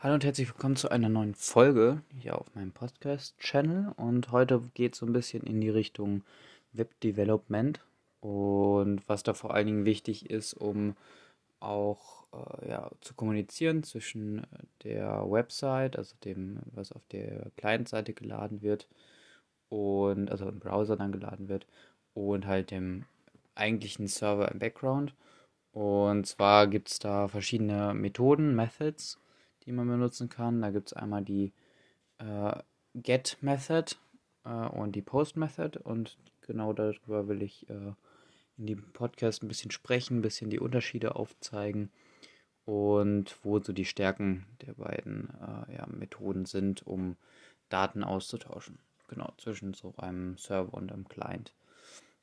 Hallo und herzlich willkommen zu einer neuen Folge hier auf meinem Podcast-Channel. Und heute geht es so ein bisschen in die Richtung Web-Development und was da vor allen Dingen wichtig ist, um auch äh, ja, zu kommunizieren zwischen der Website, also dem, was auf der Client-Seite geladen wird und also im Browser dann geladen wird und halt dem eigentlichen Server im Background. Und zwar gibt es da verschiedene Methoden, Methods die man benutzen kann. Da gibt es einmal die äh, Get Method äh, und die Post Method und genau darüber will ich äh, in dem Podcast ein bisschen sprechen, ein bisschen die Unterschiede aufzeigen und wo so die Stärken der beiden äh, ja, Methoden sind, um Daten auszutauschen. Genau, zwischen so einem Server und einem Client.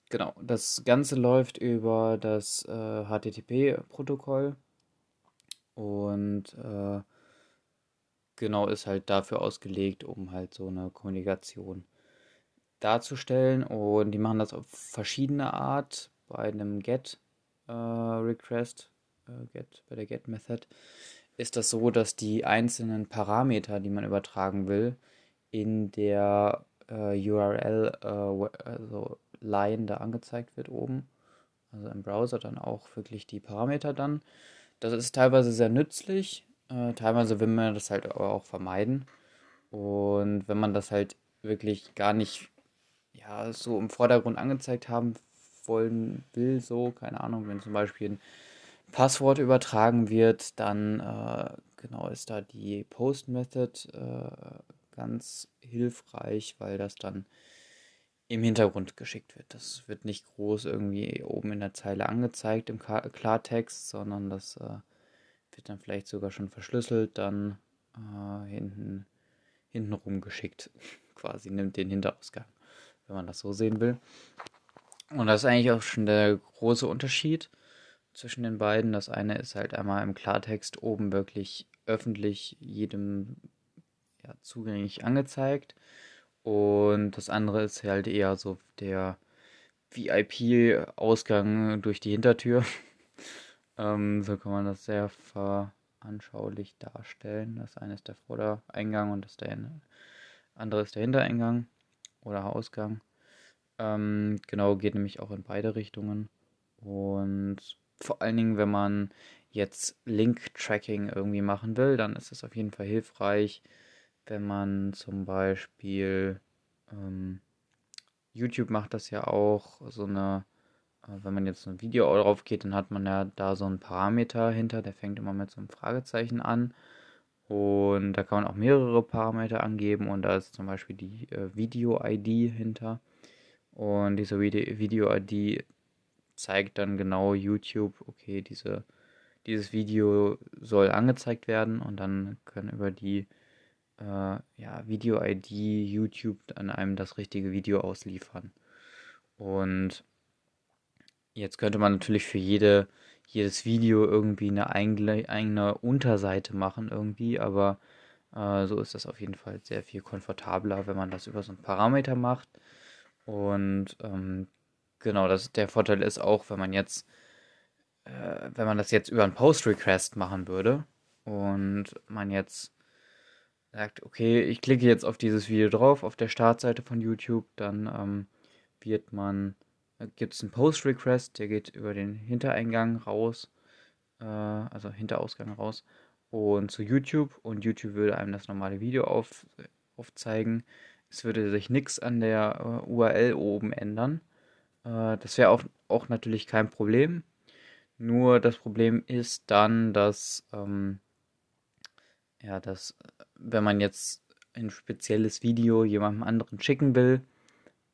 Genau, das Ganze läuft über das äh, HTTP-Protokoll und äh, genau ist halt dafür ausgelegt, um halt so eine Kommunikation darzustellen. Und die machen das auf verschiedene Art. Bei einem Get äh, Request, äh, Get, bei der Get Method, ist das so, dass die einzelnen Parameter, die man übertragen will, in der äh, URL, äh, also Line da angezeigt wird oben. Also im Browser dann auch wirklich die Parameter dann. Das ist teilweise sehr nützlich, äh, teilweise will man das halt aber auch vermeiden. Und wenn man das halt wirklich gar nicht ja, so im Vordergrund angezeigt haben wollen will, so, keine Ahnung, wenn zum Beispiel ein Passwort übertragen wird, dann äh, genau ist da die Post Method äh, ganz hilfreich, weil das dann im Hintergrund geschickt wird. Das wird nicht groß irgendwie oben in der Zeile angezeigt im Klartext, sondern das äh, wird dann vielleicht sogar schon verschlüsselt, dann äh, hinten, hinten rumgeschickt. Quasi nimmt den Hinterausgang, wenn man das so sehen will. Und das ist eigentlich auch schon der große Unterschied zwischen den beiden. Das eine ist halt einmal im Klartext oben wirklich öffentlich jedem ja, zugänglich angezeigt. Und das andere ist halt eher so der VIP-Ausgang durch die Hintertür. Ähm, so kann man das sehr veranschaulich darstellen. Das eine ist der Vordereingang und das der andere ist der Hintereingang oder Ausgang. Ähm, genau, geht nämlich auch in beide Richtungen. Und vor allen Dingen, wenn man jetzt Link-Tracking irgendwie machen will, dann ist es auf jeden Fall hilfreich, wenn man zum Beispiel ähm, YouTube macht das ja auch, so eine wenn man jetzt ein Video drauf geht, dann hat man ja da so einen Parameter hinter, der fängt immer mit so einem Fragezeichen an. Und da kann man auch mehrere Parameter angeben und da ist zum Beispiel die äh, Video-ID hinter. Und diese Video-ID zeigt dann genau YouTube, okay, diese, dieses Video soll angezeigt werden und dann können über die äh, ja, Video-ID YouTube an einem das richtige Video ausliefern. Und Jetzt könnte man natürlich für jede, jedes Video irgendwie eine eigene, Unterseite machen irgendwie, aber äh, so ist das auf jeden Fall sehr viel komfortabler, wenn man das über so einen Parameter macht. Und ähm, genau, das, der Vorteil ist auch, wenn man jetzt, äh, wenn man das jetzt über einen Post-Request machen würde und man jetzt sagt, okay, ich klicke jetzt auf dieses Video drauf, auf der Startseite von YouTube, dann ähm, wird man gibt es einen Post-Request, der geht über den Hintereingang raus, äh, also Hinterausgang raus und zu YouTube und YouTube würde einem das normale Video auf, aufzeigen. Es würde sich nichts an der äh, URL oben ändern. Äh, das wäre auch, auch natürlich kein Problem. Nur das Problem ist dann, dass, ähm, ja, dass, wenn man jetzt ein spezielles Video jemandem anderen schicken will,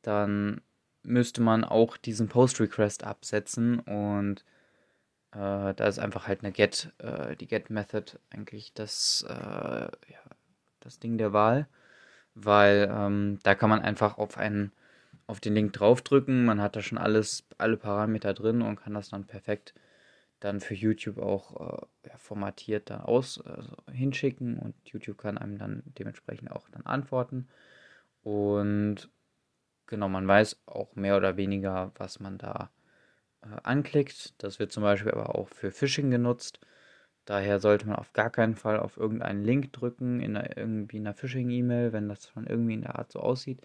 dann müsste man auch diesen Post-Request absetzen und äh, da ist einfach halt eine Get, äh, die Get-Method eigentlich das, äh, ja, das Ding der Wahl, weil ähm, da kann man einfach auf einen auf den Link draufdrücken, man hat da schon alles, alle Parameter drin und kann das dann perfekt dann für YouTube auch äh, ja, formatiert dann aus also hinschicken und YouTube kann einem dann dementsprechend auch dann antworten. Und Genau, man weiß auch mehr oder weniger, was man da äh, anklickt. Das wird zum Beispiel aber auch für Phishing genutzt. Daher sollte man auf gar keinen Fall auf irgendeinen Link drücken in einer, irgendwie einer Phishing-E-Mail, wenn das schon irgendwie in der Art so aussieht,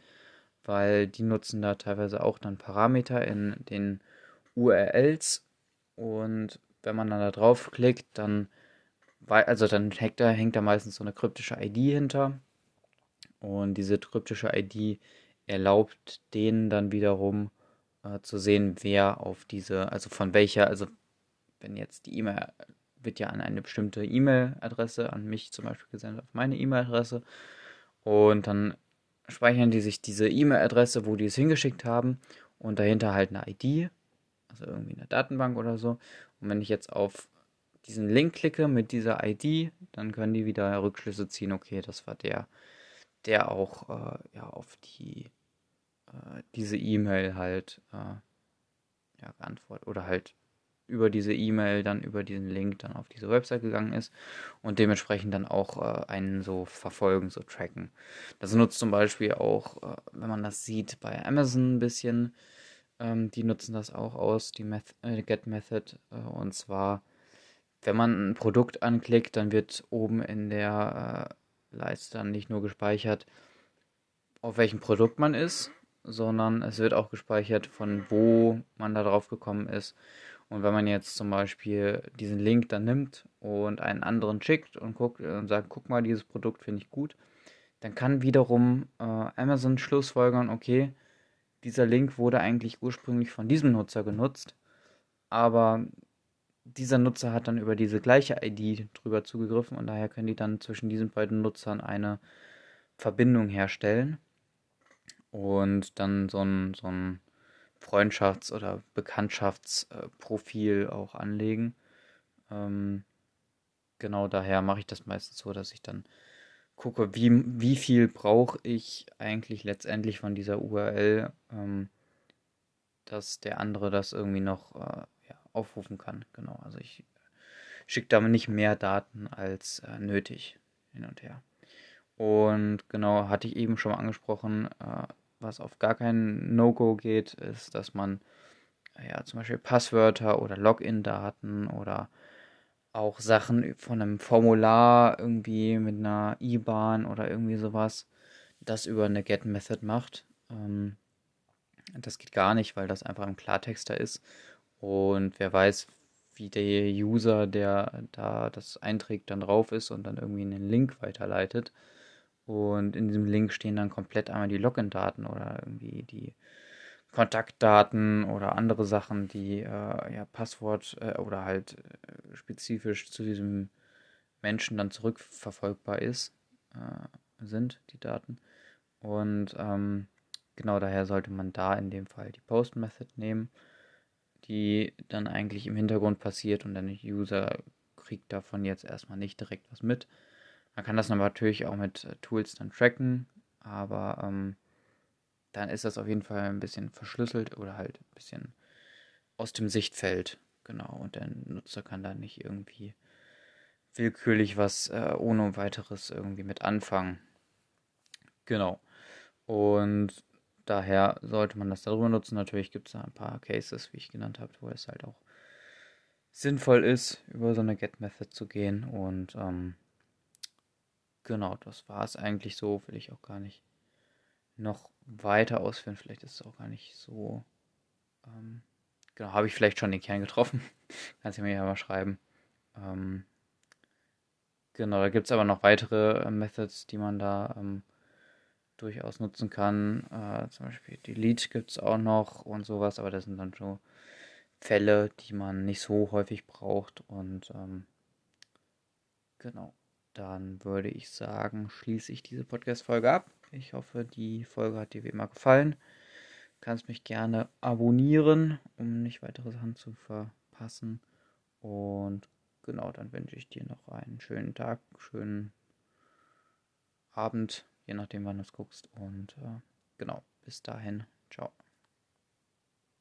weil die nutzen da teilweise auch dann Parameter in den URLs und wenn man dann da draufklickt, dann also dann hängt da, hängt da meistens so eine kryptische ID hinter und diese kryptische ID erlaubt denen dann wiederum äh, zu sehen, wer auf diese, also von welcher, also wenn jetzt die E-Mail wird ja an eine bestimmte E-Mail-Adresse, an mich zum Beispiel gesendet, auf meine E-Mail-Adresse. Und dann speichern die sich diese E-Mail-Adresse, wo die es hingeschickt haben, und dahinter halt eine ID, also irgendwie eine Datenbank oder so. Und wenn ich jetzt auf diesen Link klicke mit dieser ID, dann können die wieder Rückschlüsse ziehen, okay, das war der, der auch äh, ja, auf die äh, diese E-Mail halt äh, ja, geantwortet oder halt über diese E-Mail dann über diesen Link dann auf diese Website gegangen ist und dementsprechend dann auch äh, einen so verfolgen, so tracken. Das nutzt zum Beispiel auch, äh, wenn man das sieht, bei Amazon ein bisschen. Ähm, die nutzen das auch aus, die Meth äh, Get Method. Äh, und zwar, wenn man ein Produkt anklickt, dann wird oben in der äh, Leiste dann nicht nur gespeichert, auf welchem Produkt man ist, sondern es wird auch gespeichert, von wo man da drauf gekommen ist. Und wenn man jetzt zum Beispiel diesen Link dann nimmt und einen anderen schickt und guckt und sagt, guck mal, dieses Produkt finde ich gut, dann kann wiederum äh, Amazon schlussfolgern, okay, dieser Link wurde eigentlich ursprünglich von diesem Nutzer genutzt, aber dieser Nutzer hat dann über diese gleiche ID drüber zugegriffen und daher können die dann zwischen diesen beiden Nutzern eine Verbindung herstellen und dann so ein, so ein Freundschafts- oder Bekanntschaftsprofil auch anlegen. Ähm, genau daher mache ich das meistens so, dass ich dann gucke, wie, wie viel brauche ich eigentlich letztendlich von dieser URL, ähm, dass der andere das irgendwie noch äh, ja, aufrufen kann. Genau, also ich schicke damit nicht mehr Daten als äh, nötig hin und her. Und genau, hatte ich eben schon mal angesprochen, äh, was auf gar kein No-Go geht, ist, dass man ja zum Beispiel Passwörter oder Login-Daten oder auch Sachen von einem Formular irgendwie mit einer IBAN oder irgendwie sowas, das über eine Get-Method macht. Ähm, das geht gar nicht, weil das einfach im Klartexter ist. Und wer weiß, wie der User, der da das einträgt, dann drauf ist und dann irgendwie einen Link weiterleitet. Und in diesem Link stehen dann komplett einmal die Login-Daten oder irgendwie die Kontaktdaten oder andere Sachen, die äh, ja Passwort äh, oder halt äh, spezifisch zu diesem Menschen dann zurückverfolgbar ist, äh, sind die Daten. Und ähm, genau daher sollte man da in dem Fall die Post-Method nehmen, die dann eigentlich im Hintergrund passiert und der User kriegt davon jetzt erstmal nicht direkt was mit. Man kann das natürlich auch mit äh, Tools dann tracken, aber ähm, dann ist das auf jeden Fall ein bisschen verschlüsselt oder halt ein bisschen aus dem Sichtfeld. Genau, und der Nutzer kann da nicht irgendwie willkürlich was äh, ohne weiteres irgendwie mit anfangen. Genau. Und daher sollte man das darüber nutzen. Natürlich gibt es da ein paar Cases, wie ich genannt habe, wo es halt auch sinnvoll ist, über so eine Get-Method zu gehen. Und ähm, Genau, das war es eigentlich so. Will ich auch gar nicht noch weiter ausführen. Vielleicht ist es auch gar nicht so. Ähm, genau, habe ich vielleicht schon den Kern getroffen. Kannst du mir ja mal schreiben. Ähm, genau, da gibt es aber noch weitere äh, Methods, die man da ähm, durchaus nutzen kann. Äh, zum Beispiel Delete gibt es auch noch und sowas, aber das sind dann so Fälle, die man nicht so häufig braucht und ähm, genau dann würde ich sagen, schließe ich diese Podcast-Folge ab. Ich hoffe, die Folge hat dir wie immer gefallen. Du kannst mich gerne abonnieren, um nicht weitere Sachen zu verpassen. Und genau, dann wünsche ich dir noch einen schönen Tag, schönen Abend, je nachdem, wann du es guckst. Und äh, genau, bis dahin, ciao.